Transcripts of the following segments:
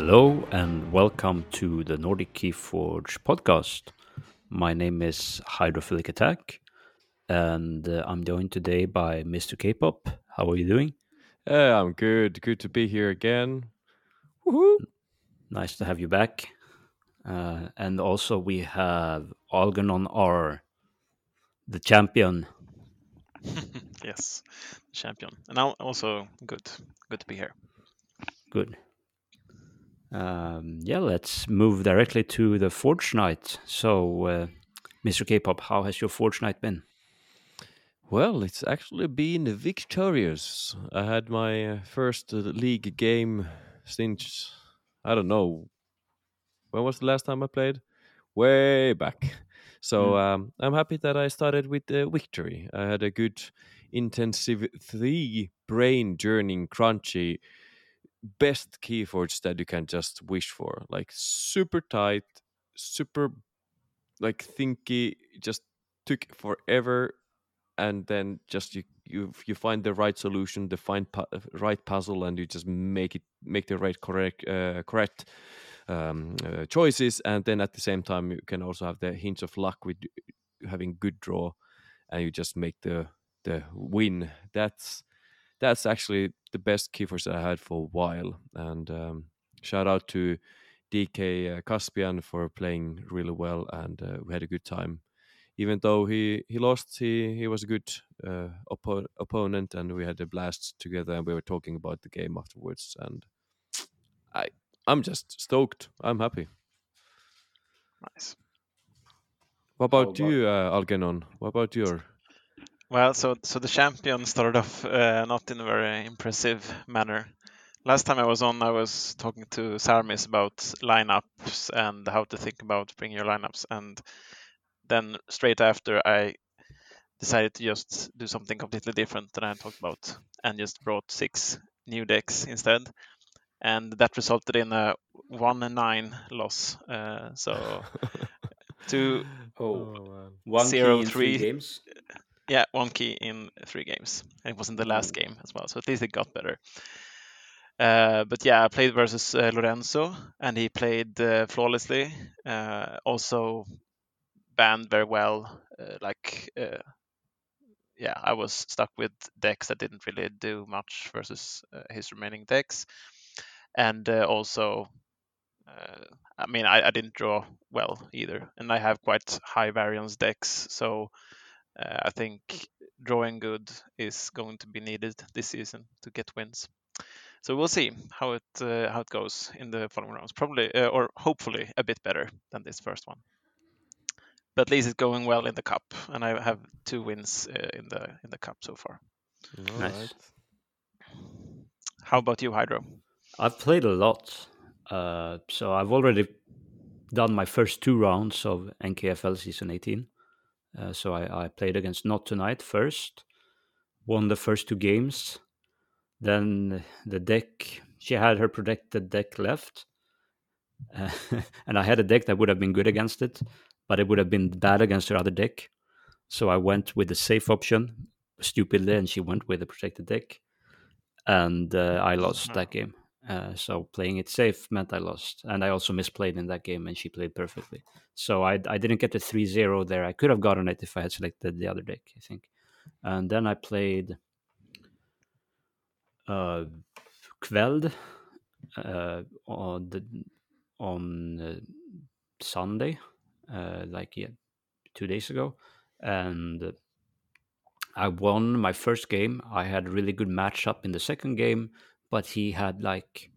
Hello and welcome to the Nordic Keyforge podcast. My name is Hydrophilic Attack and uh, I'm joined today by Mr. K-pop. How are you doing? Uh, I'm good. Good to be here again. Woohoo! Nice to have you back. Uh, and also we have Algernon R, the champion. yes, champion. And now also good. Good to be here. Good. Um, yeah, let's move directly to the Forge Night. So, uh, Mr. K-pop, how has your Forge Night been? Well, it's actually been victorious. I had my first uh, league game since I don't know when was the last time I played. Way back. So Mm. um, I'm happy that I started with a victory. I had a good, intensive three brain journeying, crunchy, best keyforge that you can just wish for. Like super tight, super like thinky. Just took forever, and then just you you you find the right solution, the find pu- right puzzle, and you just make it make the right correct uh, correct um, uh, choices, and then at the same time you can also have the hint of luck with having good draw, and you just make the the win. That's that's actually the best keyforge that I had for a while. And um, shout out to DK uh, Caspian for playing really well, and uh, we had a good time. Even though he he lost, he he was a good uh, oppo- opponent, and we had a blast together. And we were talking about the game afterwards, and I I'm just stoked. I'm happy. Nice. What about, about- you, uh, Algernon? What about your? Well, so so the champion started off uh, not in a very impressive manner. Last time I was on, I was talking to Sarmis about lineups and how to think about bringing your lineups, and then straight after I decided to just do something completely different than I talked about, and just brought six new decks instead, and that resulted in a one and nine loss. Uh, so two Oh, man. one Zero, key in three three. games. Yeah, one key in three games. And it wasn't the last game as well, so at least it got better. Uh, but yeah, I played versus uh, Lorenzo, and he played uh, flawlessly. Uh, also banned very well. Uh, like, uh, yeah, I was stuck with decks that didn't really do much versus uh, his remaining decks, and uh, also. Uh, I mean, I, I didn't draw well either, and I have quite high variance decks, so uh, I think drawing good is going to be needed this season to get wins. So we'll see how it uh, how it goes in the following rounds. Probably uh, or hopefully a bit better than this first one. But at least it's going well in the cup, and I have two wins uh, in the in the cup so far. All Nice. right. How about you, Hydro? I've played a lot. Uh, so I've already done my first two rounds of NKFL season 18. Uh, so I, I played against Not Tonight first, won the first two games. Then the deck, she had her protected deck left. Uh, and I had a deck that would have been good against it, but it would have been bad against her other deck. So I went with the safe option stupidly, and she went with the protected deck. And uh, I lost that game. Uh, so playing it safe meant I lost, and I also misplayed in that game, and she played perfectly. So I I didn't get the 3-0 there. I could have gotten it if I had selected the other deck, I think. And then I played uh, Kveld uh, on the on uh, Sunday, uh, like yeah, two days ago, and I won my first game. I had a really good matchup in the second game, but he had like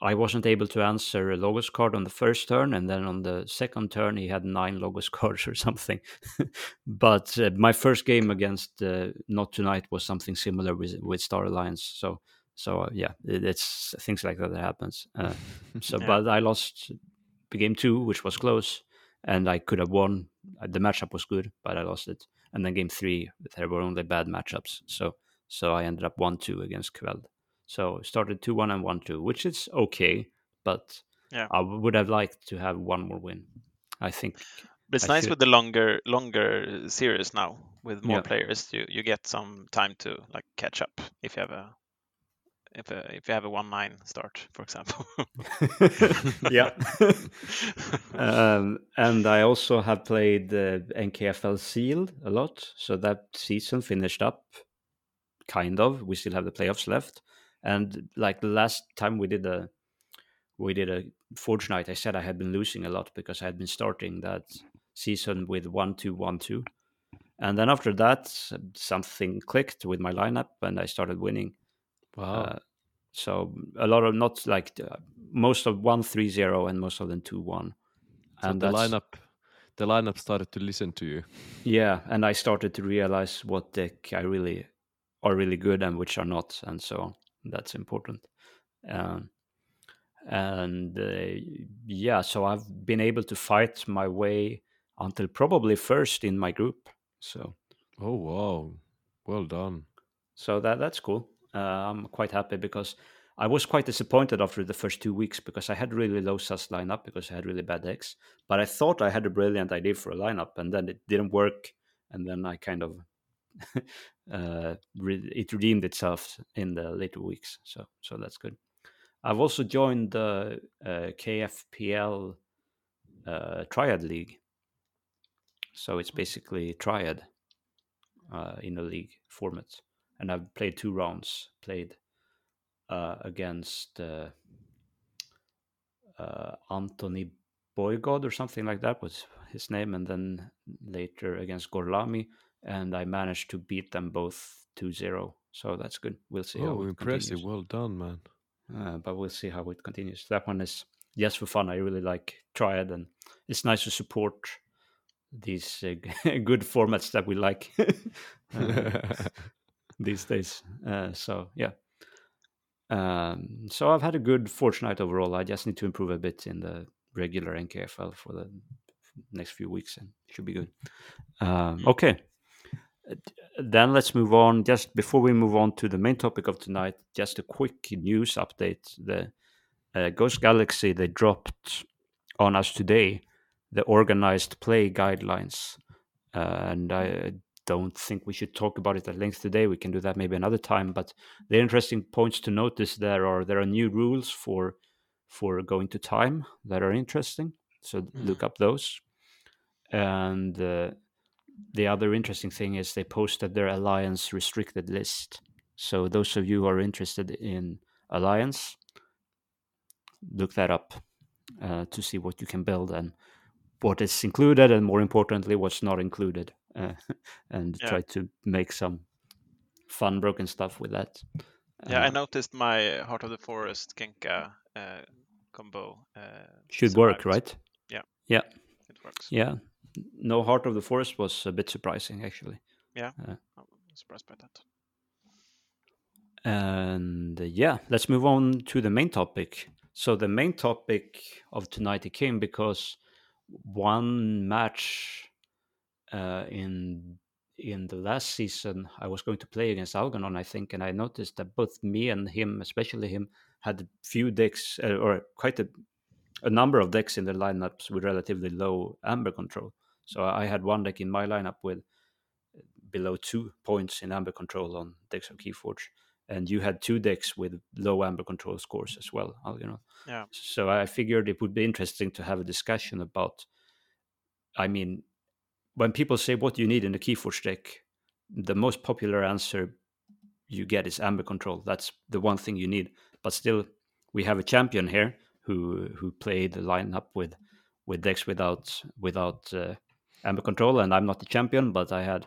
I wasn't able to answer a logos card on the first turn, and then on the second turn he had nine logos cards or something. but uh, my first game against uh, Not Tonight was something similar with with Star Alliance. So so uh, yeah, it, it's things like that that happens. Uh, so Yeah. but I lost the game two, which was close, and I could have won. Uh, The matchup was good, but I lost it. And then game three, there were only bad matchups. So so I ended up one two against Kveld. So started two one and one two, which is okay, but Yeah. I would have liked to have one more win. I think But it's I nice should- with the longer longer series now with more Yeah. players. You you get some time to like catch up if you have a if uh, if you have a one nine start, for example. yeah. um, and I also have played uh, NKFL Sealed a lot. So that season finished up, kind of. We still have the playoffs left. And like the last time we did a we did a Forge Night, I said I had been losing a lot because I had been starting that season with one two one two. And then after that, something clicked with my lineup, and I started winning. Wow. Uh, so a lot of not like uh, most of one three zero and most of them two one. so and the lineup, the lineup started to listen to you. Yeah, and I started to realize what deck I really are really good and which are not, and so on. That's important. Um, and uh, yeah, so I've been able to fight my way until probably first in my group. So Oh wow, well done. so that that's cool. Uh, I'm quite happy because I was quite disappointed after the first two weeks because I had really low SAS lineup because I had really bad decks. But I thought I had a brilliant idea for a lineup, and then it didn't work. And then I kind of uh, re- it redeemed itself in the later weeks. So so that's good. I've also joined the uh, KFPL uh, Triad League. So it's basically Triad uh, in a league format, and I've played two rounds. Played uh, against uh, uh, Anthony Boygod or something like that was his name, and then later against Gorlami, and I managed to beat them both 2-0. So that's good. We'll see. how Oh, it impressive. continues. Well done, man. Uh, but we'll see how it continues. That one is just for fun. I really like Triad, and it's nice to support these uh, good formats that we like uh, these days. Uh, so yeah. Um, so I've had a good fortnight overall. I just need to improve a bit in the regular NKFL for the next few weeks, and it should be good. Um, okay. Then let's move on. Just before we move on to the main topic of tonight, just a quick news update. The uh, Ghost Galaxy they dropped on us today the organized play guidelines, uh, and I don't think we should talk about it at length today. We can do that maybe another time. But the interesting points to notice there are there are new rules for for going to time that are interesting. So look up those. And uh, the other interesting thing is they posted their alliance restricted list. So those of you who are interested in alliance, look that up uh, to see what you can build and what is included, and more importantly, what's not included, uh, and Yeah. try to make some fun broken stuff with that. Yeah, I Uh, noticed my Heart of the Forest Kenka uh, combo. Uh, should work, right? Yeah, yeah, It works. Yeah. No Heart of the Forest was a bit surprising, actually. Yeah. I'm surprised by that. And uh, yeah, let's move on to the main topic. So the main topic of tonight it came because one match uh, in in the last season I was going to play against Algernon, I think, and I noticed that both me and him, especially him, had a few decks uh, or quite a a number of decks in the lineups with relatively low amber control. So I had one deck in my lineup with below two points in amber control on decks of Keyforge, and you had two decks with low amber control scores as well. Algernon. Yeah. So I figured it would be interesting to have a discussion about. I mean, when people say what you need in a Keyforge deck, the most popular answer you get is amber control. That's the one thing you need. But still, we have a champion here who who played the lineup with with decks without without uh, amber control, and I'm not the champion, but I had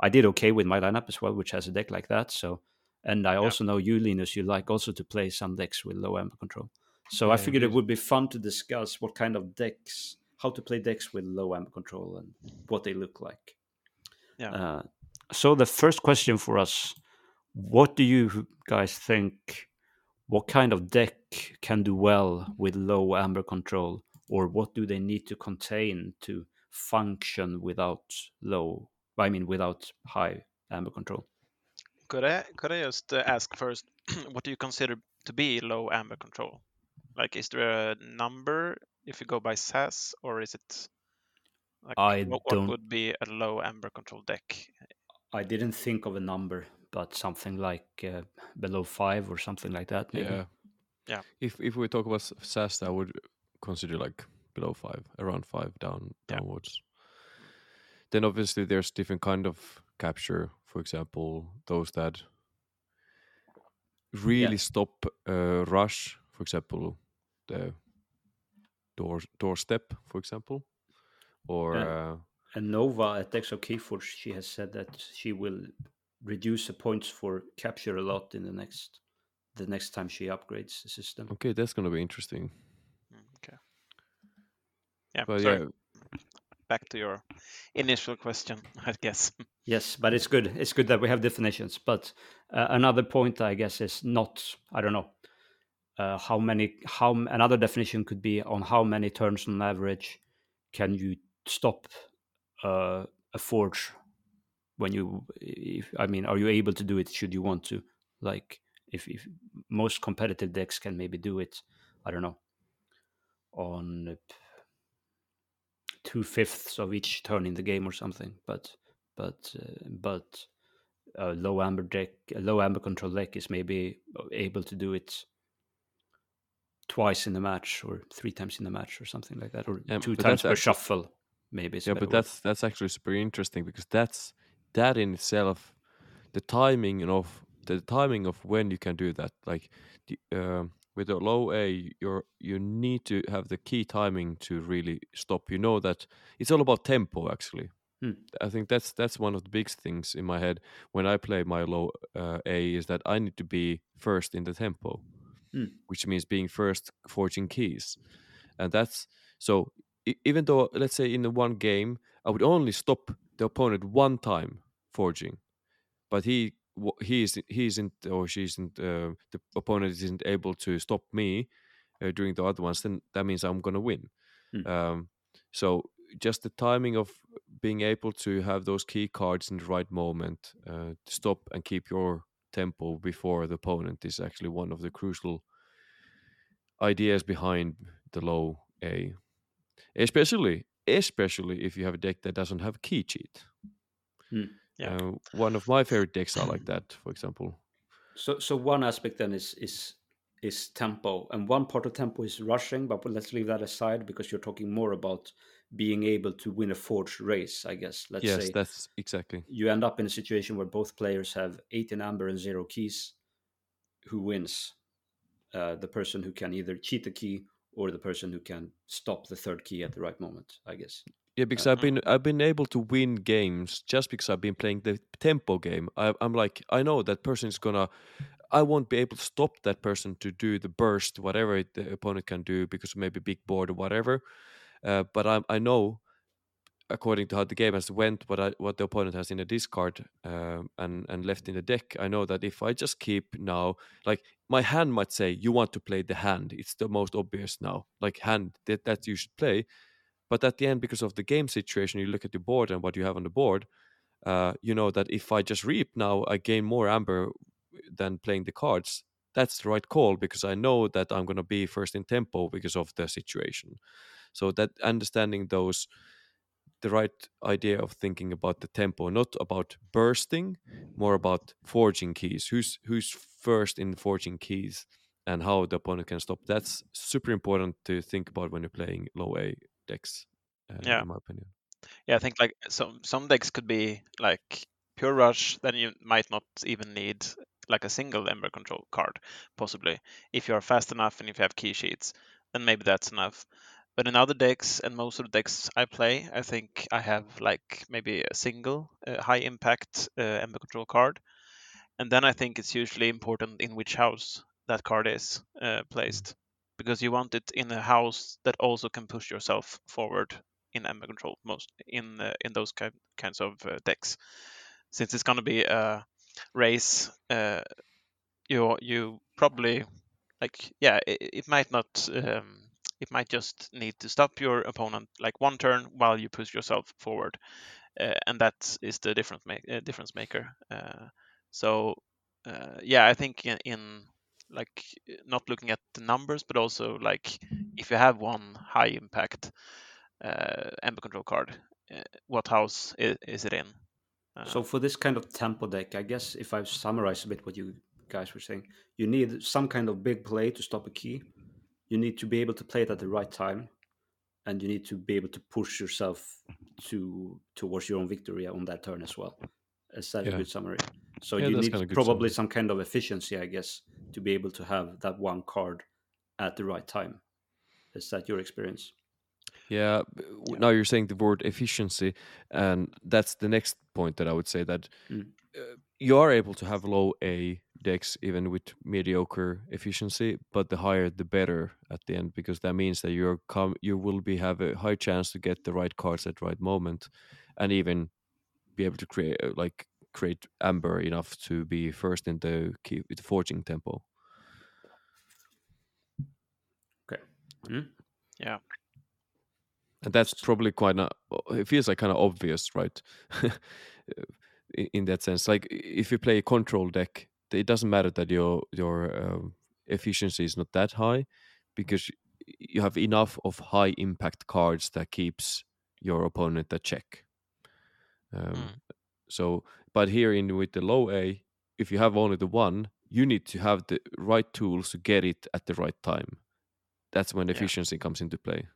I did okay with my lineup as well, which has a deck like that. So, and I also know you, Linus, you like also to play some decks with low amber control. So I figured it would be fun to discuss what kind of decks, how to play decks with low amber control, and what they look like. Yeah. Uh, so the first question for us: What do you guys think? What kind of deck can do well with low amber control, or what do they need to contain to function without low? I mean, without high amber control. Could I could I just uh, ask first, what do you consider to be low amber control? Like, is there a number if you go by SAS, or is it like I what, don't- what would be a low amber control deck? I didn't think of a number, but something like uh, below five or something like that. Maybe. Yeah. Yeah. If if we talk about S- SAST, I would consider like below five, around five down Yeah. downwards. Then obviously there's different kind of capture. For example, those that really stop uh, rush. For example, the door doorstep. For example, or Yeah. uh, And Nova at Exo she has said that she will reduce the points for capture a lot in the next the next time she upgrades the system. okay, that's gonna be interesting. Yeah. But sorry. yeah, Back to your initial question, I guess. Yes, but it's good. It's good that we have definitions. But uh, another point, I guess, is not. I don't know uh, how many. How another definition could be on how many turns on average can you stop uh, a forge when you. If, I mean, are you able to do it? Should you want to? Like, if, if most competitive decks can maybe do it. I don't know. On two fifths of each turn in the game or something, but but uh, but a low amber deck, a low amber control deck is maybe able to do it twice in the match or three times in the match or something like that, or Yeah, two times per actu- shuffle. Maybe yeah, but word. that's that's actually super interesting because that's that in itself, the timing of the timing of when you can do that. Like the, um with a low A, you're you need to have the key timing to really stop. You know that it's all about tempo. Actually, Hmm. I think that's that's one of the big things in my head when I play my low uh, A is that I need to be first in the tempo, Hmm. which means being first forging keys, and that's so. Even though, let's say, in the one game, I would only stop the opponent one time forging, but he he is he isn't or she isn't uh, the opponent isn't able to stop me uh, during the other ones. Then that means I'm gonna win. Hmm. Um, so just the timing of being able to have those key cards in the right moment uh, to stop and keep your tempo before the opponent is actually one of the crucial ideas behind the low A. Especially, especially if you have a deck that doesn't have key cheat. Yeah. Uh, one of my favorite decks are like that, for example. So so one aspect then is is is tempo, and one part of tempo is rushing. But let's leave that aside because you're talking more about being able to win a forged race. I guess. Let's yes, say that's exactly. you end up in a situation where both players have eight in amber and zero keys who wins uh, the person who can either cheat the key or the person who can stop the third key at the right moment i guess Yeah, because I've been I've been able to win games just because I've been playing the tempo game. I, I'm like I know that person is gonna. I won't be able to stop that person to do the burst, whatever it, the opponent can do, because maybe big board or whatever. Uh, but I I know, according to how the game has went, what I what the opponent has in the discard um, and and left in the deck. I know that if I just keep now, like my hand might say, you want to play the hand. It's the most obvious now, like hand that that you should play. But at the end, because of the game situation, you look at the board and what you have on the board. Uh, you know that if I just reap now, I gain more amber than playing the cards. That's the right call because I know that I'm going to be first in tempo because of the situation. So that understanding those, the right idea of thinking about the tempo, not about bursting, more about forging keys. Who's who's first in forging keys and how the opponent can stop. That's super important to think about when you're playing low A decks. Uh, Yeah. in my opinion. Yeah, I think like some some decks could be like pure rush, then you might not even need like a single Amber control card, possibly. If you are fast enough and if you have key cheats, then maybe that's enough. But in other decks and most of the decks I play, I think I have like maybe a single uh, high impact uh, Amber control card, and then I think it's usually important in which house that card is uh, placed, because you want it in a house that also can push yourself forward in Amber control most in uh, in those kind, kinds of uh, decks. Since it's going to be a race, uh, you you probably like yeah it, it might not um, it might just need to stop your opponent like one turn while you push yourself forward, uh, and that is the difference ma- uh, difference maker. Uh, so yeah, I think in, in like not looking at the numbers, but also like if you have one high impact uh, Amber control card, uh, what house is, is it in? Uh, So for this kind of tempo deck, I guess if I summarize a bit what you guys were saying, you need some kind of big play to stop a key. You need to be able to play it at the right time, and you need to be able to push yourself to towards your own victory on that turn as well. Is that Yeah. a good summary? So Yeah, you need probably some kind of efficiency, I guess, to be able to have that one card at the right time. Is that your experience? Yeah, w- now you're saying the word efficiency, and that's the next point that I would say that Mm. uh, you are able to have low A decks even with mediocre efficiency, but the higher the better at the end because that means that you're com- you will be have a high chance to get the right cards at the right moment, and even be able to create uh, like create amber enough to be first in the key with forging tempo. Okay. Mm. yeah. and that's probably quite not it feels like kind of obvious right in, in that sense like if you play a control deck it doesn't matter that your your um, efficiency is not that high because you have enough of high impact cards that keeps your opponent at check um, Mm. so but here in with the low a if you have only the one you need to have the right tools to get it at the right time. That's when Yeah. efficiency comes into play.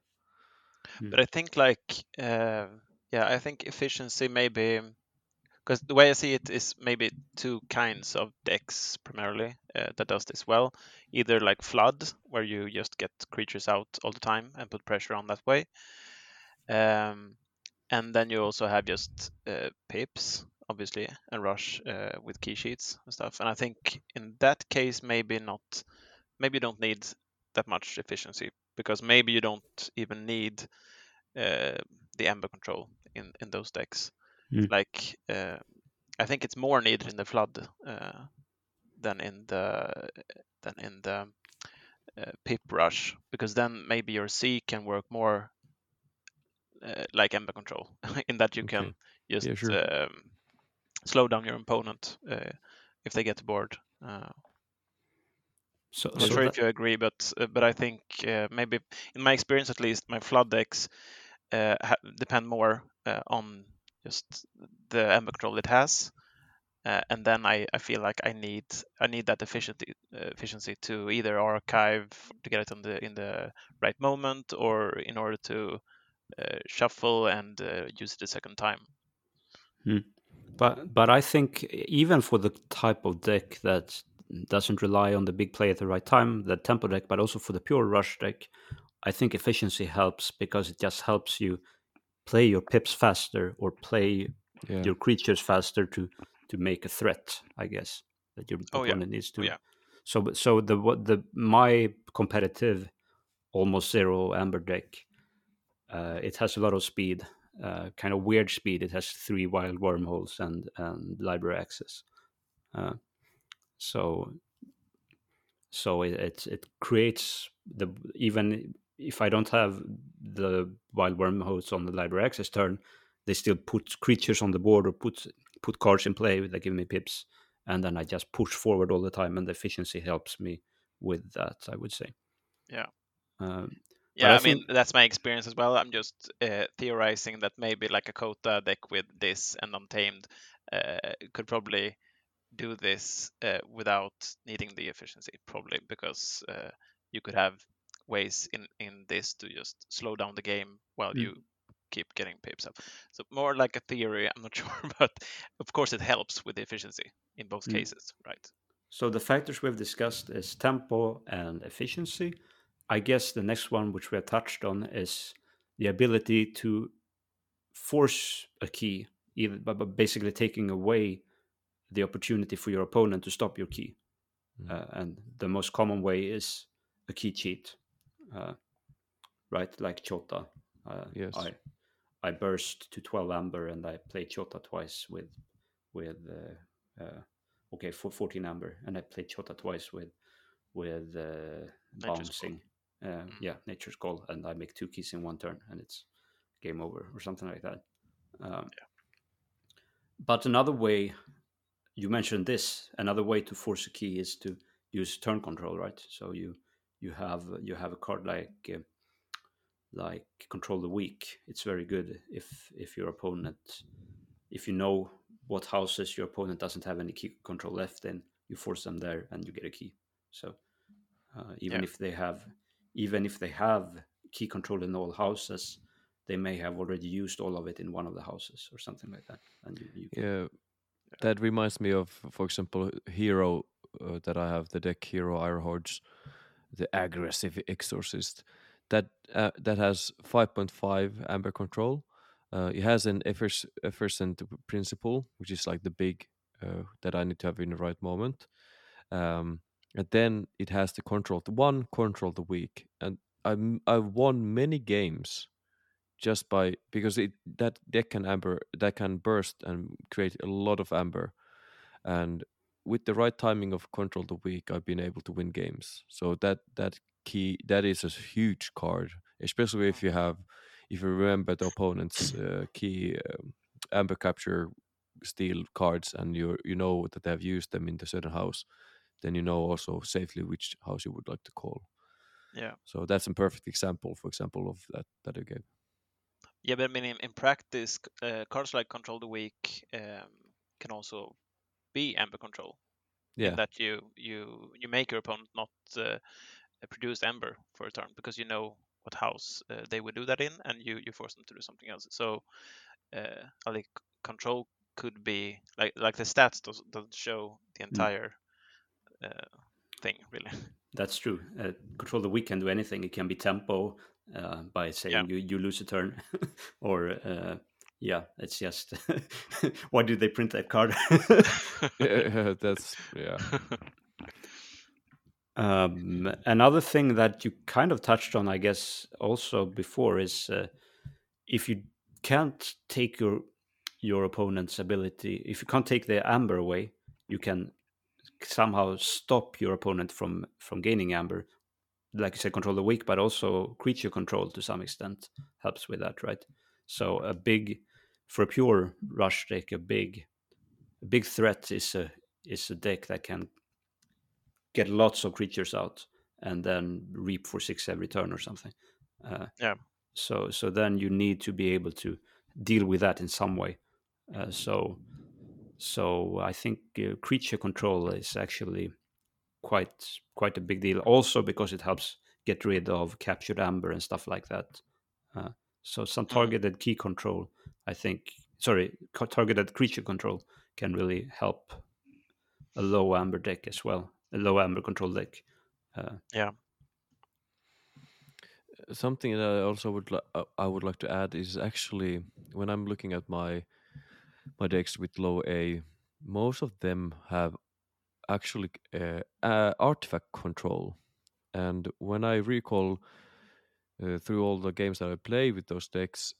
But I think like uh, yeah, I think efficiency maybe because the way I see it is maybe two kinds of decks primarily uh, that does this well. Either like flood, where you just get creatures out all the time and put pressure on that way, um, and then you also have just uh, pips, obviously, and rush uh, with key cheats and stuff. And I think in that case, maybe not, maybe you don't need that much efficiency because maybe you don't even need uh, the amber control in in those decks. Mm. Like uh, I think it's more needed in the flood uh, than in the than in the uh, pip rush because then maybe your C can work more uh, like amber control in that you can just Yeah, sure. um, slow down your opponent uh, if they get bored. Uh, So, I'm not so sure that- if you agree, but uh, but I think uh, maybe in my experience at least, my flood decks uh, ha- depend more uh, on just the amber control it has, uh, and then I, I feel like I need I need that efficiency uh, efficiency to either archive to get it in the in the right moment or in order to uh, shuffle and uh, use it a second time. But but I think even for the type of deck that doesn't rely on the big play at the right time, the tempo deck, but also for the pure rush deck, I think efficiency helps because it just helps you play your pips faster or play Yeah. your creatures faster to to make a threat. I guess that your Oh, yeah. opponent needs to. Yeah. So so the what the my competitive almost zero amber deck, uh, it has a lot of speed uh, kind of weird speed. It has three wild wormholes and and library access. Uh, so so it, it it creates the even if I don't have the wild wormholes on the library access turn, they still put creatures on the board or put put cards in play that give me pips, and then I just push forward all the time, and the efficiency helps me with that. I would say. Yeah. Um, Yeah, I I, mean think- that's my experience as well. I'm just uh, theorizing that maybe like a Kota deck with this and Untamed uh, could probably do this uh, without needing the efficiency, probably because uh, you could have ways in in this to just slow down the game while Mm. you keep getting pips up. So more like a theory. I'm not sure, but of course it helps with the efficiency in both Mm. cases, right? So the factors we've discussed is tempo and efficiency. I guess the next one, which we have touched on, is the ability to force a key, even but but basically taking away the opportunity for your opponent to stop your key. Mm. Uh, and the most common way is a key cheat, uh, right? Like Chota. Uh, Yes. I I burst to twelve amber and I play Chota twice with with uh, uh, okay for fourteen amber and I played Chota twice with with uh, bouncing. Uh, Mm. Yeah, nature's call, and I make two keys in one turn, and it's game over or something like that. Um, But another way, you mentioned this. Another way to force a key is to use turn control, right? So you you have you have a card like uh, like control the weak. It's very good if if your opponent, if you know what houses your opponent doesn't have any key control left then you force them there and you get a key. So uh, even Yeah. if they have, even if they have key control in all houses, they may have already used all of it in one of the houses or something like that. And you, you can, Yeah, that reminds me of, for example, hero uh, that I have the deck hero Iron Hordes, the aggressive exorcist. That uh, that has five point five amber control. Uh, it has an effervescent principle, which is like the big uh, that I need to have in the right moment. Um, and then it has the control the one control the weak, and I'm I've won many games just by because it that deck can amber that can burst and create a lot of amber and with the right timing of control the weak i've been able to win games. So that that key that is a huge card especially if you have if you remember the opponent's uh, key um, amber capture steel cards and you you know that they have used them in the certain house then you know also safely which house you would like to call Yeah. so that's a perfect example for example of that that I gave Yeah, but I mean, in, in practice, uh, cards like Control the Weak um, can also be Amber Control. yeah that you you you make your opponent not uh, produce Amber for a turn because you know what house uh, they would do that in, and you you force them to do something else. So, uh, think Control could be like like the stats does, doesn't show the entire uh, thing really. That's true. Uh, control the weak can do anything. It can be tempo uh, by saying Yeah. you, you lose a turn, or uh, yeah, it's just why did they print that card? yeah, that's yeah. um, another thing that you kind of touched on, I guess, also before is uh, if you can't take your your opponent's ability, if you can't take the amber away, you can somehow stop your opponent from from gaining amber like you said, control the weak, but also creature control to some extent helps with that, right? So a big for a pure rush deck, a big a big threat is a is a deck that can get lots of creatures out and then reap for six every turn or something. Uh, Yeah. So so then you need to be able to deal with that in some way. Uh, so so I think uh, creature control is actually quite quite a big deal. Also because it helps get rid of captured amber and stuff like that. Uh, so some targeted key control, I think. Sorry, co- targeted creature control can really help a low amber deck as well. A low amber control deck. Uh, yeah. Something that I also would li- uh, I would like to add is actually when I'm looking at my my decks with low A, most of them have actually uh, uh, artifact control, and when I recall uh, through all the games that I play with those decks,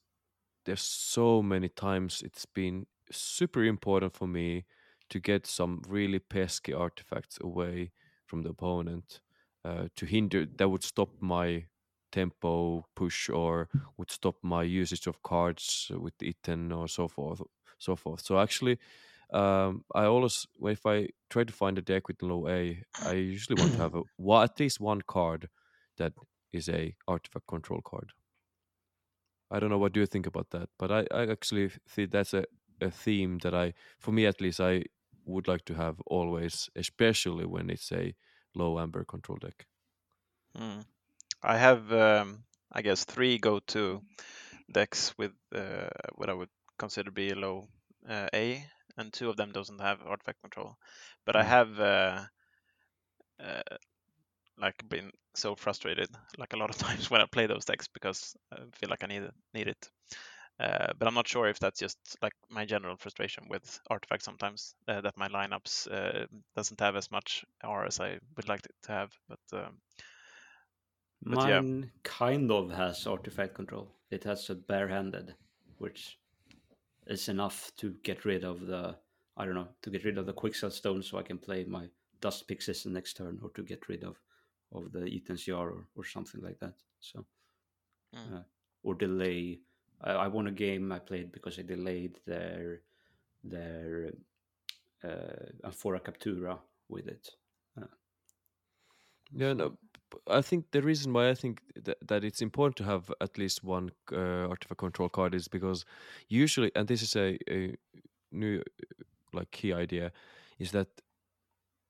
there's so many times it's been super important for me to get some really pesky artifacts away from the opponent uh, to hinder that would stop my tempo push or would stop my usage of cards with Iten or so forth so forth so actually um, I always if I try to find a deck with low A I usually want to have a, well, at least one card that is a artifact control card I don't know what do you think about that, but I, I actually think that's a, a theme that I, for me at least, I would like to have always, especially when it's a low amber control deck. Mm. I have, um, I guess, three go-to decks with uh, what I would consider be a low uh, A, and two of them doesn't have artifact control. But I Mm. have uh, uh, like been so frustrated like a lot of times when I play those decks because I feel like I need it, need it. Uh, but I'm not sure if that's just like my general frustration with artifacts sometimes uh, that my lineups uh, doesn't have as much R as I would like it to have. But um, But yeah. mine kind of has artifact control. It has a barehanded, which is enough to get rid of the I don't know to get rid of the quicksell stone, so I can play my dust pixies the next turn, or to get rid of of the Eaton's Jar or, or something like that. So Mm. uh, or delay. I, I won a game I played because I delayed their their uh, Amphora Captura with it. Yeah, no, p- I think the reason why I think that, that it's important to have at least one uh, artifact control card is because usually, and this is a, a new like key idea is that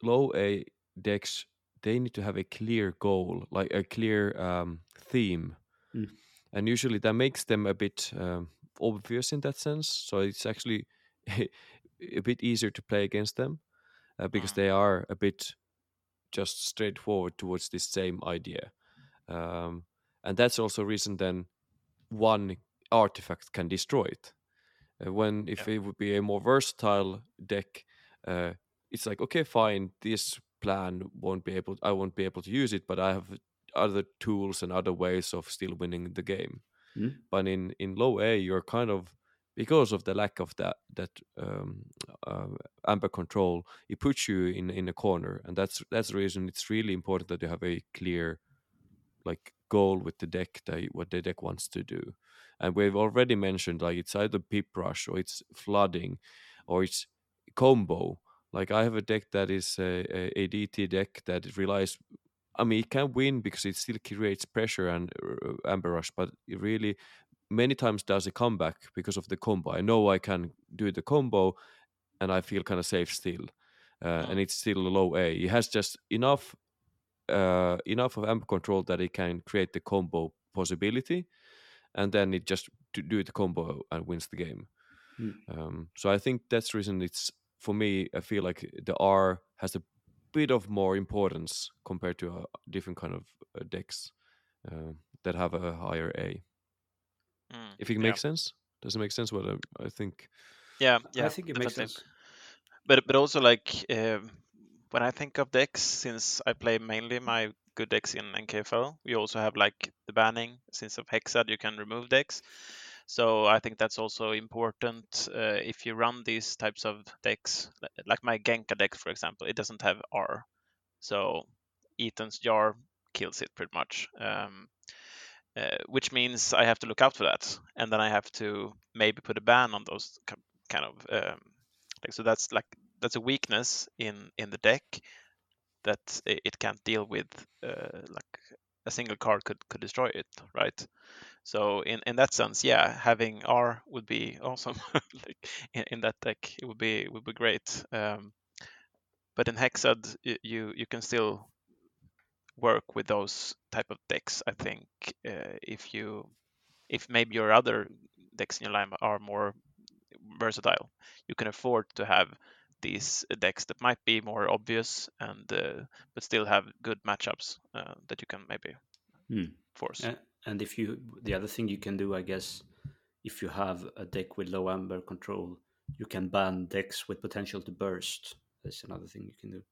low A decks they need to have a clear goal, like a clear um, theme, Mm. and usually that makes them a bit um, obvious in that sense. So it's actually a bit easier to play against them uh, because Mm. they are a bit just straightforward towards this same idea, um, and that's also a reason then one artifact can destroy it. Uh, when if it would be a more versatile deck, uh, it's like okay, fine, this plan won't be able, I won't be able to use it, but I have other tools and other ways of still winning the game. Mm. But in in low A, you're kind of because of the lack of that that um, uh, amber control, it puts you in in a corner, and that's that's the reason it's really important that you have a clear like goal with the deck that what the deck wants to do. And we've already mentioned like it's either pip rush or it's flooding or it's combo. Like I have a deck that is a, a, a DT deck that relies. I mean, it can win because it still creates pressure and uh, amber rush, but it really many times does a comeback because of the combo. I know I can do the combo, and I feel kind of safe still, uh, and Mm. it's still a low A. He has just enough uh, enough of amp control that it can create the combo possibility, and then it just to do the combo and wins the game. Mm. Um, so I think that's the reason it's for me. I feel like the R has a bit of more importance compared to uh, different kind of uh, decks uh, that have a higher A. Mm. If it Yeah. makes sense, does it make sense? What I, I think. Yeah, yeah, I think it makes sense. But but also like um when I think of decks, since I play mainly my good decks in NKFL, we also have like the banning. Since of Hexad, you can remove decks. So I think that's also important uh, if you run these types of decks, like my Genka deck, for example. It doesn't have R, so Ethan's jar kills it pretty much. Um, uh, which means I have to look out for that, and then I have to maybe put a ban on those kind of um, like so that's like that's a weakness in in the deck that it can't deal with uh, like a single card could could destroy it right? So in in that sense yeah having r would be awesome. Like in, in that deck it would be would be great. Um, but in hexad you you can still work with those type of decks i think uh, if you if maybe your other decks in your line are more versatile you can afford to have these decks that might be more obvious and uh, but still have good matchups uh, that you can maybe Hmm. force And if you, the other thing you can do, I guess, if you have a deck with low amber control, you can ban decks with potential to burst. That's another thing you can do.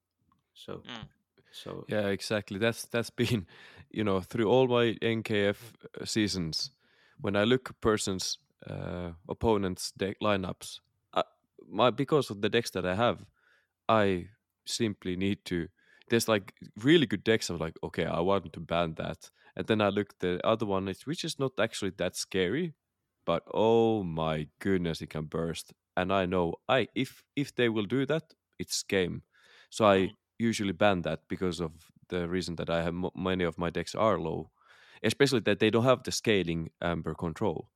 So, Mm. So Yeah, exactly. That's that's been, you know, through all my NKF uh, seasons, when I look at persons' uh, opponents' deck lineups, uh, my because of the decks that I have, I simply need to. There's like really good decks. I'm like, okay, I want to ban that, and then I look the other one, which is not actually that scary, but oh my goodness, it can burst. And I know I if if they will do that, it's game. So I Mm. Usually ban that because of the reason that I have m- many of my decks are low, especially that they don't have the scaling amber control.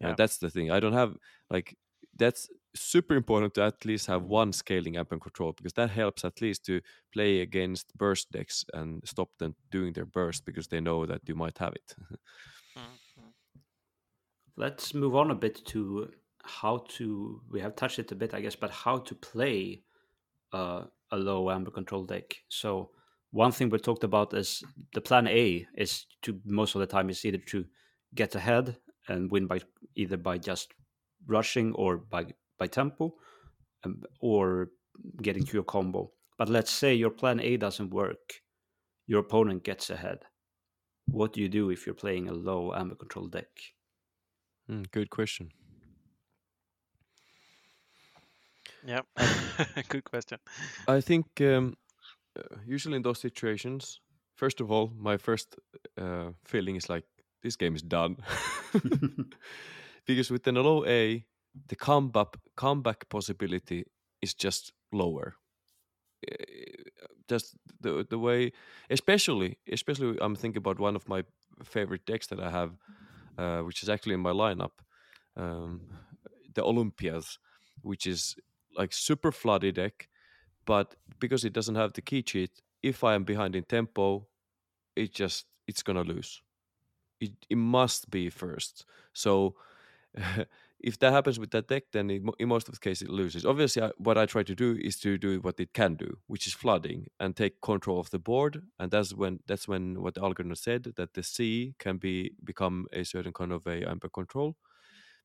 Yeah. And that's the thing. I don't have like that's super important to at least have one scaling amber control because that helps at least to play against burst decks and stop them doing their burst because they know that you might have it. Mm, mm. let's move on a bit to how to. We have touched it a bit, I guess, but how to play uh, a low amber control deck. So one thing we talked about is the plan A is to most of the time is either to get ahead and win by either by just rushing or by by tempo, um, or getting to your combo. But let's say your plan A doesn't work, your opponent gets ahead. What do you do if you're playing a low amber control deck? Mm, good question. Yeah good question. I think um, uh, usually in those situations, first of all, my first uh, feeling is like this game is done. Because with an low A, the comeback comeback possibility is just lower. Uh, Just the the way, especially especially I'm thinking about one of my favorite decks that I have, uh, which is actually in my lineup, um, the Olympias, which is like super floody deck, but because it doesn't have the key cheat, if I am behind in tempo, it just it's gonna lose. It it must be first. So if that happens with that deck, then it, in most of the cases it loses. Obviously, I, what I try to do is to do what it can do, which is flooding and take control of the board. And that's when that's when what the algorithm said that the C can be become a certain kind of a amber control,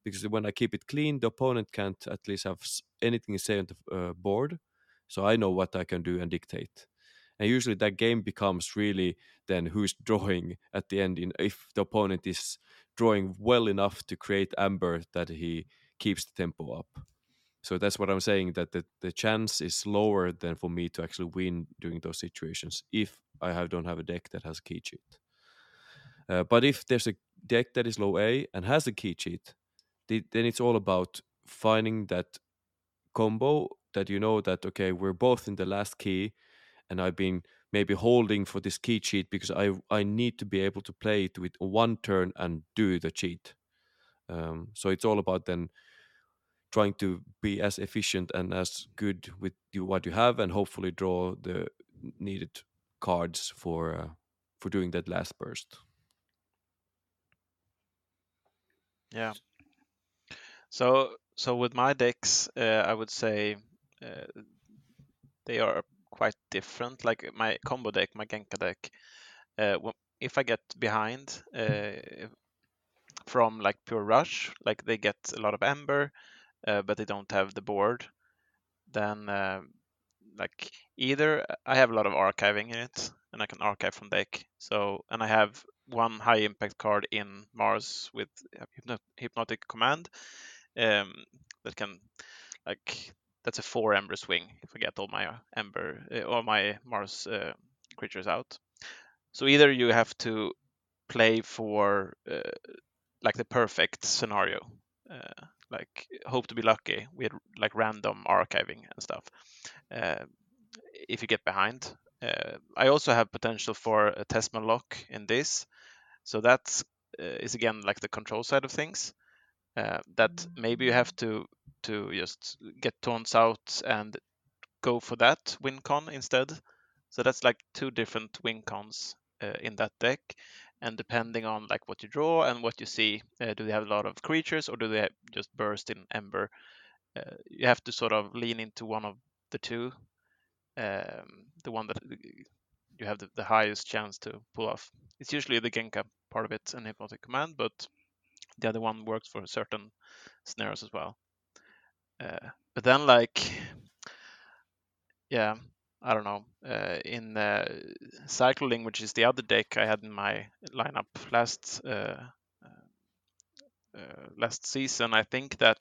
because when I keep it clean, the opponent can't at least have anything to say on the uh, board, so I know what I can do and dictate. And usually that game becomes really then who's drawing at the end in if the opponent is drawing well enough to create amber that he keeps the tempo up. So that's what I'm saying that the, the chance is lower than for me to actually win during those situations if I have, don't have a deck that has a key cheat. Uh, but if there's a deck that is low A and has a key cheat, then it's all about finding that combo that you know that okay we're both in the last key and I've been maybe holding for this key cheat because I I need to be able to play it with one turn and do the cheat. Um, so it's all about then trying to be as efficient and as good with what you have, and hopefully draw the needed cards for uh, for doing that last burst. Yeah. So so with my decks, uh, I would say uh, they are quite different. Like my combo deck, my Genka deck, uh, if I get behind uh, from like pure rush, like they get a lot of amber, uh, but they don't have the board, then uh, like either I have a lot of archiving in it, and I can archive from deck. So and I have one high impact card in Mars with hypnotic command um, that can like that's a four amber swing if I get all my amber uh, all my Mars uh, creatures out. So either you have to play for uh, like the perfect scenario, uh, like hope to be lucky with like random archiving and stuff. Uh, if you get behind, uh, I also have potential for a Testament lock in this, so that is again like the control side of things. That maybe you have to to just get taunts out and go for that win con instead. So that's like two different win cons uh, in that deck. And depending on like what you draw and what you see, uh, do they have a lot of creatures or do they just burst in Amber? Uh, you have to sort of lean into one of the two, um, the one that you have the, the, highest chance to pull off. It's usually the Genka part of it and Hypnotic Command, but the other one works for certain scenarios as well. Uh, but then like yeah i don't know uh, in uh, cycling which is the other deck i had in my lineup last uh, uh, last season i think that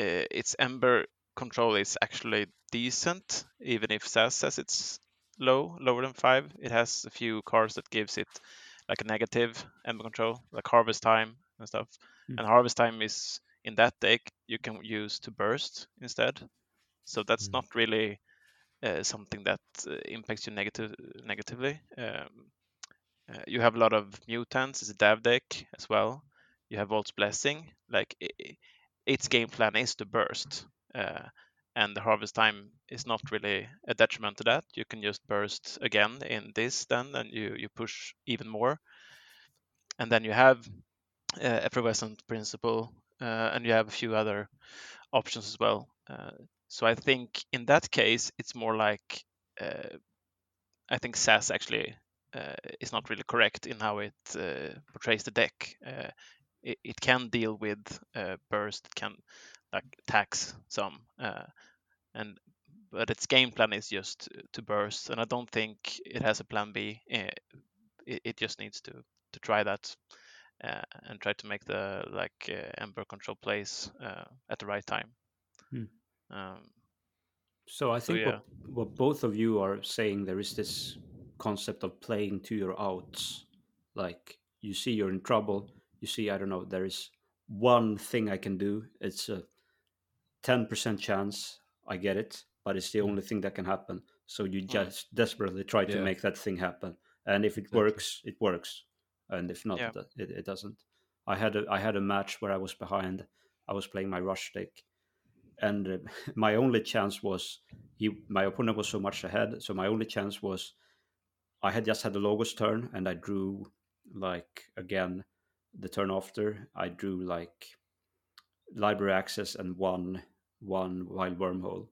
uh, its amber control is actually decent even if sas says it's low lower than five it has a few cards that gives it like a negative amber control like harvest time and stuff mm. and harvest time is in that deck you can use to burst instead. So that's mm. not really uh, something that uh, impacts you negative negatively. Um, uh, you have a lot of mutants. It's a dev deck as well. You have Vault's Blessing. Like it, its game plan is to burst, uh, and the harvest time is not really a detriment to that. You can just burst again in this, then, and you you push even more. And then you have uh, effervescent principle uh, and you have a few other options as well. Uh, so I think in that case, it's more like uh, I think SAS actually is not really correct in how it portrays the deck. It, it, can deal with burst, it can like tax some, and but its game plan is just to burst, and I don't think it has a plan B. It, it just needs to to try that uh, and try to make the like uh, amber control plays uh, at the right time. Hmm. Um, so I think so, yeah. what, what both of you are saying there is this concept of playing to your outs. Like you see you're in trouble, you see I don't know there is one thing I can do. It's a ten percent chance I get it, but it's the mm. only thing that can happen. So you hmm. just desperately try to yeah. make that thing happen, and if it works, it works and if not, yeah. it, it doesn't. I had a I had a match where I was behind. I was playing my rush deck, and uh, my only chance was he my opponent was so much ahead so my only chance was i had just had the logos turn and i drew like again the turn after i drew like library access and one one wild wormhole.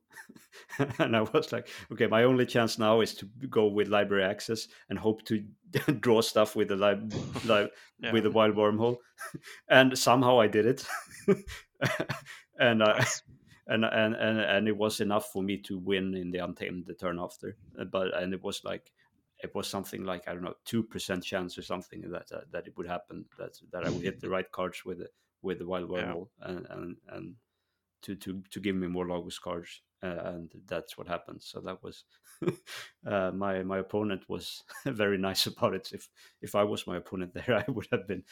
And i was like okay my only chance now is to go with library access and hope to draw stuff with the li- li- Yeah. with the wild wormhole. And somehow i did it. And i and, and and and it was enough for me to win in the untamed the turn after. Uh, but and it was like it was something like i don't know 2% chance or something that uh, that it would happen that that i would hit the right cards with the with the wild Yeah. wormhole and and and to to to give me more logos cards uh, and that's what happened. So that was uh, my my opponent was very nice about it. If if i was my opponent there i would have been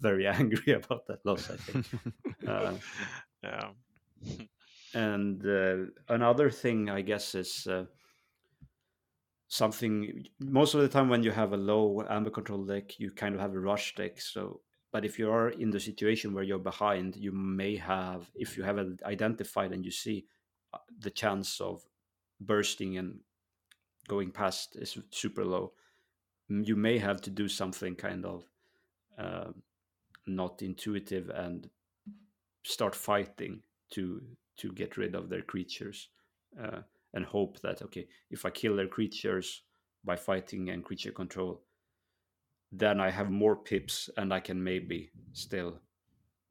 very angry about that loss i think. Uh, yeah. and uh, another thing i guess is uh, something most of the time when you have a low amber control deck you kind of have a rush deck. So but if you are in the situation where you're behind you may have if you have identified and you see uh, the chance of bursting and going past is super low you may have to do something kind of uh, not intuitive and start fighting to to get rid of their creatures uh, and hope that okay if i kill their creatures by fighting and creature control then i have more pips and i can maybe still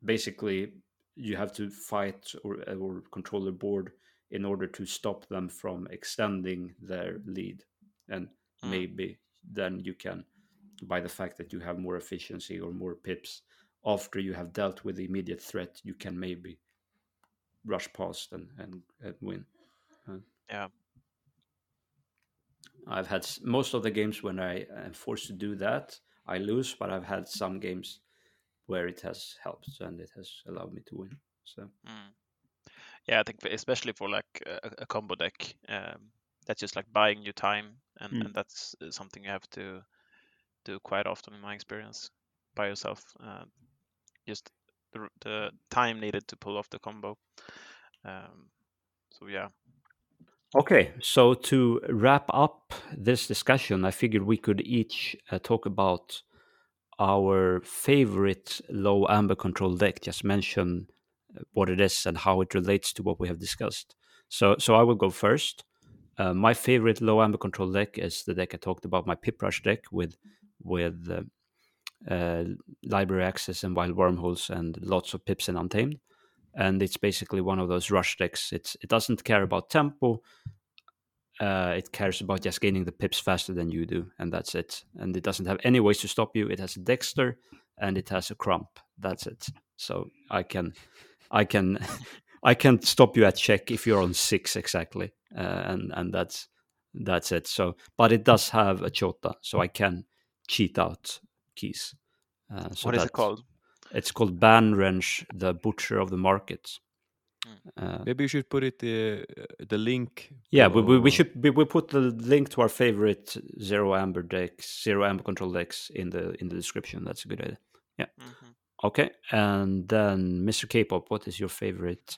basically you have to fight or, or control the board in order to stop them from extending their lead and Mm. maybe then you can by the fact that you have more efficiency or more pips after you have dealt with the immediate threat you can maybe rush past and and, and win Uh, Yeah. i've had s- most of the games when i am forced to do that i lose but i've had some games where it has helped and it has allowed me to win so Mm. Yeah, I think especially for like a, a combo deck, um, that's just like buying you time, and, Mm. and that's uh, something you have to do quite often in my experience by yourself. Uh, just the, the time needed to pull off the combo. Um, so yeah, Okay, so to wrap up this discussion, I figured we could each uh, talk about our favorite low amber control deck. Just mention uh, what it is and how it relates to what we have discussed. So, so I will go first. Uh, my favorite low amber control deck is the deck I talked about, my Pip Rush deck with with uh, uh, library access and wild wormholes and lots of pips and untamed and it's basically one of those rush decks. It's it doesn't care about tempo. Uh, it cares about just gaining the pips faster than you do, and that's it. And it doesn't have any ways to stop you. It has a Dextre and it has a Krump. That's it. So I can, I can, I can stop you at check if you're on six exactly, uh, and and that's that's it. So, but it does have a Chota, so I can cheat out keys. Uh, so what is it called? It's called Banwrench, the butcher of the markets. Mm. Uh, Maybe you should put it the the link. yeah, we, we, we should we, we put the link to our favorite zero amber decks, zero amber control decks in the in the description. That's a good idea. Mhm. Okay, and then Mr. K-pop, what is your favorite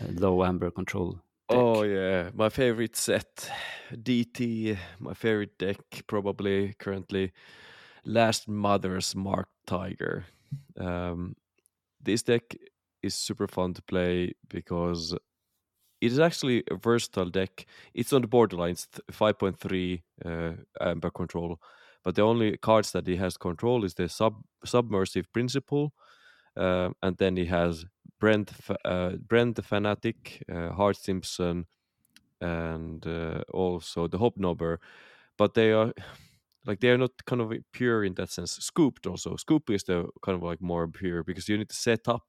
uh, low amber control deck? Oh yeah, my favorite set, DT. My favorite deck probably currently, Lastmother's Mark Tiger. Um, this deck is super fun to play because it is actually a versatile deck. It's on the borderlines, th- 5.3 uh, amber control, but the only cards that he has control is the sub submersive principle, uh, and then he has Brend, uh, Brend the Fanatic, uh, Hard Simpson, and uh, also the Hobnobber. But they are like they are not kind of pure in that sense. Scooped also. Scoop is the kind of like more pure because you need to set up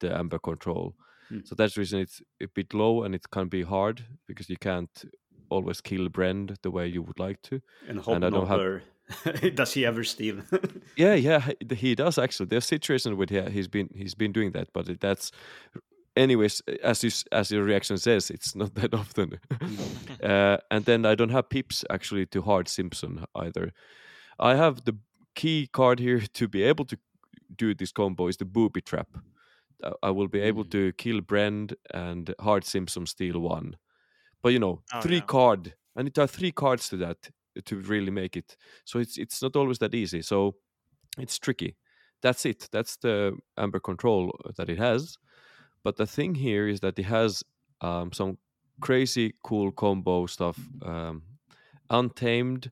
the amber control. Hmm. So that's the reason it's a bit low and it can be hard because you can't always kill Brend the way you would like to. and and I don't have- does he ever steal? Yeah, yeah, he- he does actually. There's situation with yeah, he's been he's been doing that, but that's anyways as you, as your reaction says, it's not that often. uh, and then I don't have pips actually to Hard Simpson either. I have the key card here to be able to do this combo is the booby trap. uh, I will be able Mm. to kill Brend and Hard Simpson steal one. But you know, Oh, three card. I need to have three cards to that to really make it. So it's it's not always that easy. So it's tricky. That's it. That's the Amber control that it has. But the thing here is that it has um, some crazy cool combo stuff. Um, Untamed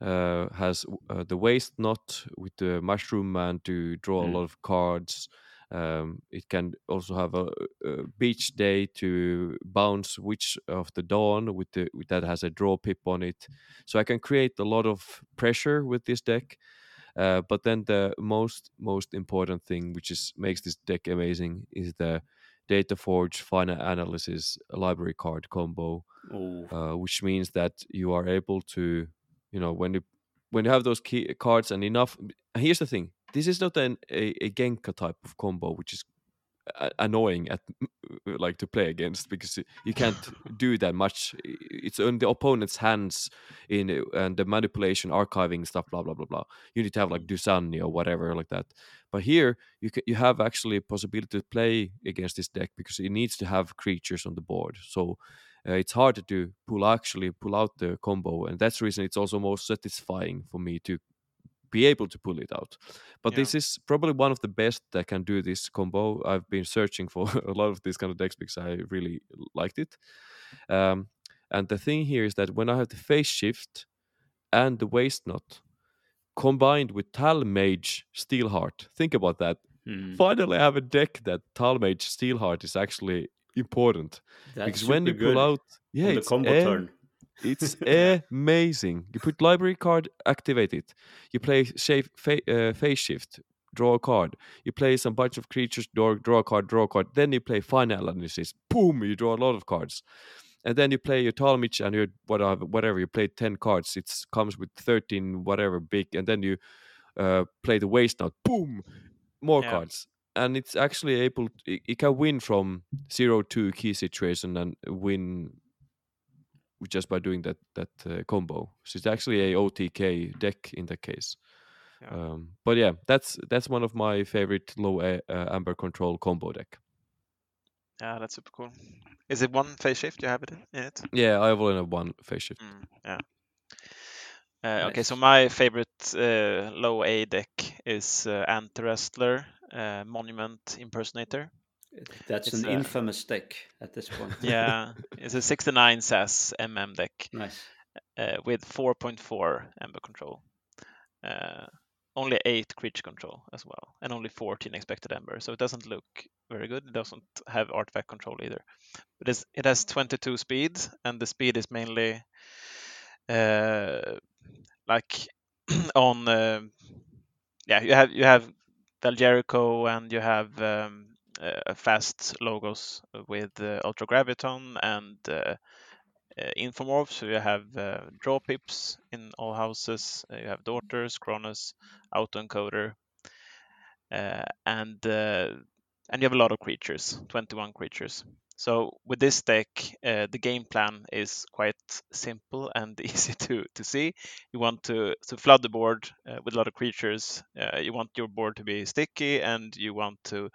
uh, has uh, the waste knot with the mushroom man to draw Mm. a lot of cards. Um, it can also have a, a beach day to bounce witch of the dawn with the with that has a draw pip on it. So I can create a lot of pressure with this deck. Uh, but then the most most important thing, which is makes this deck amazing, is the Data Forge Final Analysis library card combo Oh, uh, which means that you are able to, you know, when you when you have those key cards and enough. Here's the thing: this is not an a, a Genka type of combo, which is annoying at like to play against because you can't do that much. It's on the opponent's hands in and the manipulation, archiving stuff, blah blah blah blah. You need to have like Dusani or whatever like that. But here you ca you have actually a possibility to play against this deck because it needs to have creatures on the board. So uh, it's harder to pull actually pull out the combo, and that's the reason it's also most satisfying for me to be able to pull it out. But Yeah. this is probably one of the best that can do this combo. I've been searching for a lot of these kind of decks because I really liked it. Um, and the thing here is that when I have the phase shift and the waste knot combined with Talmage Steelheart, think about that. hmm. Finally, I have a deck that Talmage Steelheart is actually important That's because when you super pull out, yeah, the combo turn. It's amazing. You put library card, activate it. You play shape, fa- uh, phase shift, draw a card. You play some bunch of creatures, draw, draw a card, draw a card. Then you play final analysis. Boom! You draw a lot of cards. And then you play your Talmage and your whatever, whatever. You play ten cards. It comes with thirteen whatever big, and then you uh, play the waste knot. Boom! More Yeah. cards. And it's actually able. It, it can win from zero to key situation and win just by doing that that uh, combo. So it's actually a OTK deck in that case. Yeah. Um, but yeah, that's that's one of my favorite low uh, uh, amber control combo deck. Yeah, that's super cool. Is it one phase shift you have it in, in it? Yeah, I have only have one phase shift. Mm, yeah. Uh, Okay, so my favorite uh, low A deck is uh, Anterastler uh, Monument Impersonator. That's It's an a- infamous deck at this point. Yeah, it's a 69 SAS MM deck Nice. uh, with 4.4 Amber control. Uh, only 8 creature control as well, and only 14 expected Amber. So it doesn't look very good. It doesn't have artifact control either. But it's, it has 22 speed, and the speed is mainly uh, like on uh, yeah you have you have Del Jericho and you have um, fast logos with uh, Ultra Gravitron and uh, uh, Infomorph. So you have uh, draw pips in all houses. Uh, you have daughters, Chronus, autoencoder, uh, and uh, and you have a lot of creatures, 21 creatures. So with this deck, uh, the game plan is quite simple and easy to, to see. You want to, to flood the board uh, with a lot of creatures. Uh, you want your board to be sticky, and you want to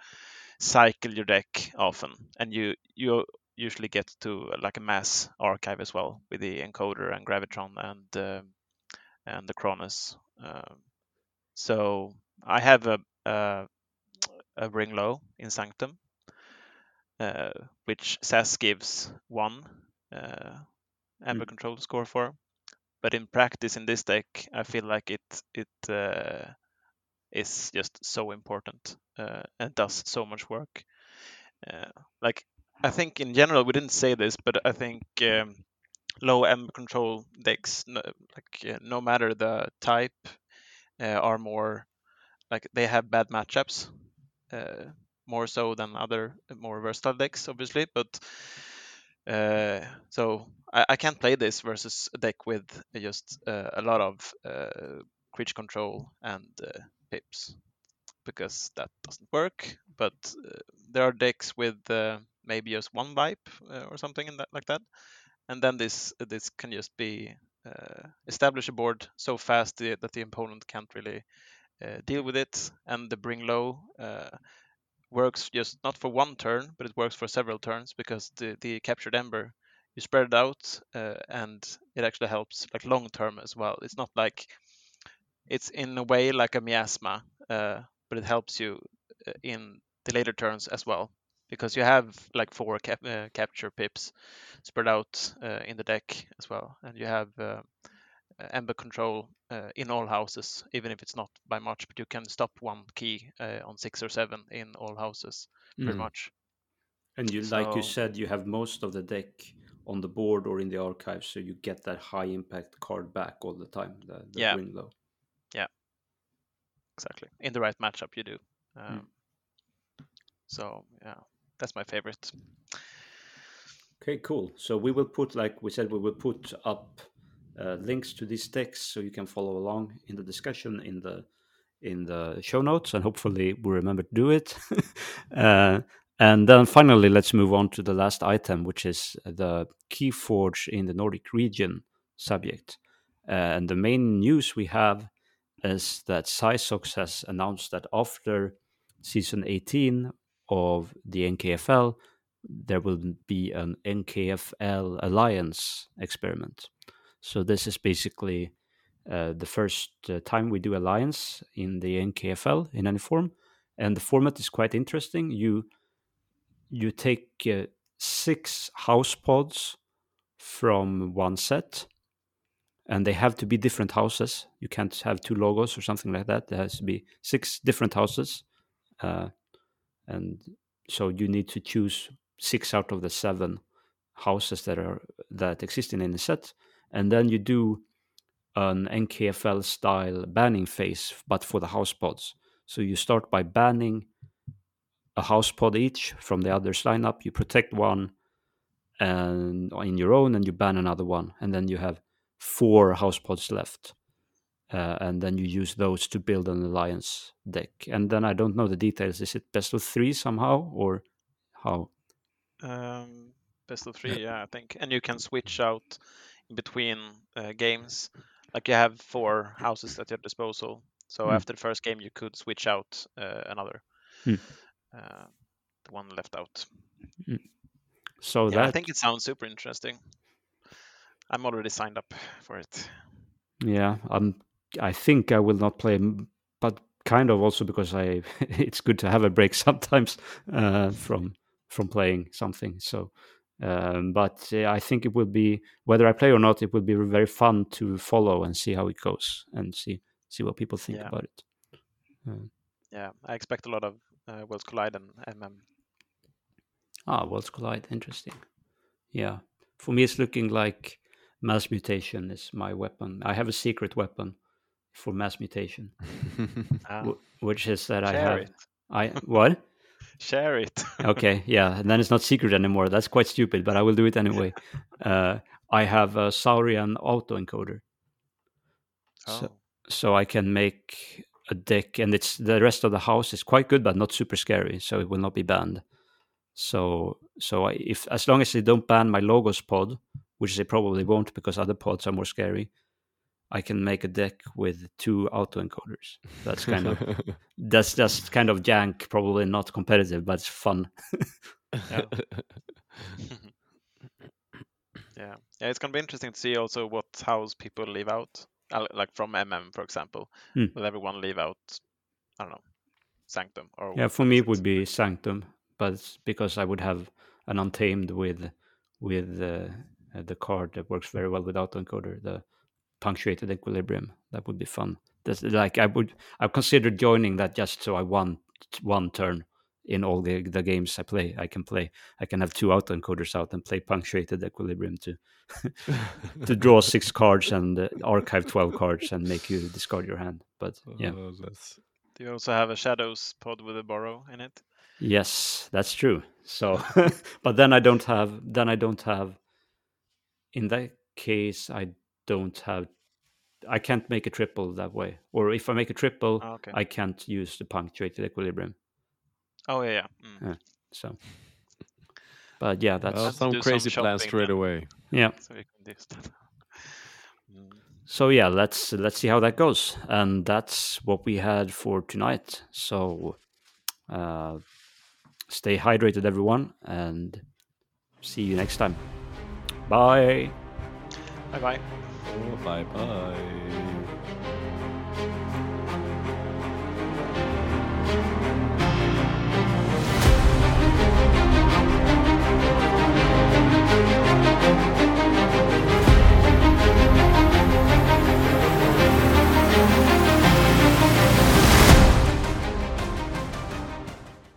cycle your deck often. And you you usually get to uh, like a mass archive as well with the encoder and gravitron and uh, and the Chronus. Um, so I have a, a a bring low in Sanctum, uh, which SAS gives one uh, Amber Mm. control score for. But in practice, in this deck, I feel like it it uh, is just so important uh, and does so much work. Uh, like I think in general, we didn't say this, but I think um, low Amber control decks, no, like uh, no matter the type, uh, are more like they have bad matchups uh, more so than other more versatile decks, obviously. But uh, so I, I can't play this versus a deck with just uh, a lot of uh, creature control and uh, pips because that doesn't work. But uh, there are decks with uh, maybe just one wipe uh, or something in that like that, and then this this can just be uh, establish a board so fast that the opponent can't really uh, deal with it, and the bring low uh, works just not for one turn, but it works for several turns because the the captured amber you spread it out and it actually helps like long term as well. It's not like it's in a way like a miasma, uh, but it helps you uh, in the later turns as well because you have like four cap- uh, capture pips spread out uh, in the deck as well, and you have uh, amber control uh, in all houses, even if it's not by much. But you can stop one key uh, on six or seven in all houses, pretty Mm. much. And you, like you said, you have most of the deck on the board or in the archive, so you get that high impact card back all the time. The, the Yeah. Exactly, in the right matchup, you do. Hmm. Um, So yeah, that's my favorite. Okay, cool. So we will put, like we said, we will put up uh, links to these texts so you can follow along in the discussion in the in the show notes, and hopefully we remember to do it. uh, and then finally, let's move on to the last item, which is the Keyforge in the Nordic region subject. Uh, and the main news we have is that Cysox has announced that after season 18 of the NKFL, there will be an NKFL alliance experiment. So this is basically uh, the first uh, time we do alliance in the NKFL in any form, and the format is quite interesting. You you take uh, six house pods from one set, and they have to be different houses. You can't have two logos or something like that. There has to be six different houses, uh, and so you need to choose six out of the seven houses that are that exist in any set, and then you do an NKFL style banning phase, but for the house pods. So you start by banning a house pod each from the others lineup. You protect one and in your own, and you ban another one, and then you have four house pods left. Uh, and then you use those to build an alliance deck. And then I don't know the details. Is it best of three somehow, or how? Um, best of three, yeah, I think, and you can switch out in between uh, games. Like you have four houses at your disposal. So Hmm. after the first game, you could switch out uh, another, uh, the one left out. So Yeah, that I think it sounds super interesting. I'm already signed up for it. Yeah, um, I think I will not play, but kind of also because I it's good to have a break sometimes uh, from from playing something. So, um, but uh, I think it will be whether I play or not, it will be very fun to follow and see how it goes and see see what people think Yeah. about it. Yeah, I expect a lot of uh, Worlds Collide and MM. Ah, Worlds Collide, interesting. Yeah, for me, it's looking like mass mutation is my weapon. I have a secret weapon for mass mutation, Ah, wh- which is that I have it. I what? Share it. okay, yeah, and then it's not secret anymore. That's quite stupid, but I will do it anyway. Uh, I have a Saurian autoencoder, oh, so so I can make a deck, and it's the rest of the house is quite good, but not super scary, so it will not be banned. So so I, if as long as they don't ban my logos pod, which they probably won't because other pods are more scary, I can make a deck with two autoencoders. That's kind of that's just kind of jank, probably not competitive, but it's fun. yeah. yeah, yeah. It's gonna be interesting to see also what house people leave out, Uh, like from MM, for example. Hmm. Will everyone leave out? I don't know, Sanctum or Yeah, for me it would be Sanctum, but because I would have an Untamed with with uh, the card that works very well with autoencoder, the punctuated equilibrium. That would be fun. That's like I would I've considered joining that just so I won one turn in all the the games I play. I can play. I can have two autoencoders out and play punctuated equilibrium to to draw six cards and uh, archive twelve cards and make you discard your hand. But yeah. Oh, that's Do you also have a Shadows pod with a borrow in it? Yes, that's true. So, but then I don't have. Then I don't have. In that case, I don't have. I can't make a triple that way. Or if I make a triple, Oh, okay. I can't use the punctuated equilibrium. Oh yeah, yeah. Mm. Yeah. So, but yeah, that's well, some do some crazy plans straight then. away. yeah. So we can do stuff. Mm. So yeah, let's let's see how that goes, and that's what we had for tonight. So, uh, stay hydrated, everyone, and see you next time. Bye. Bye bye. Oh, bye bye.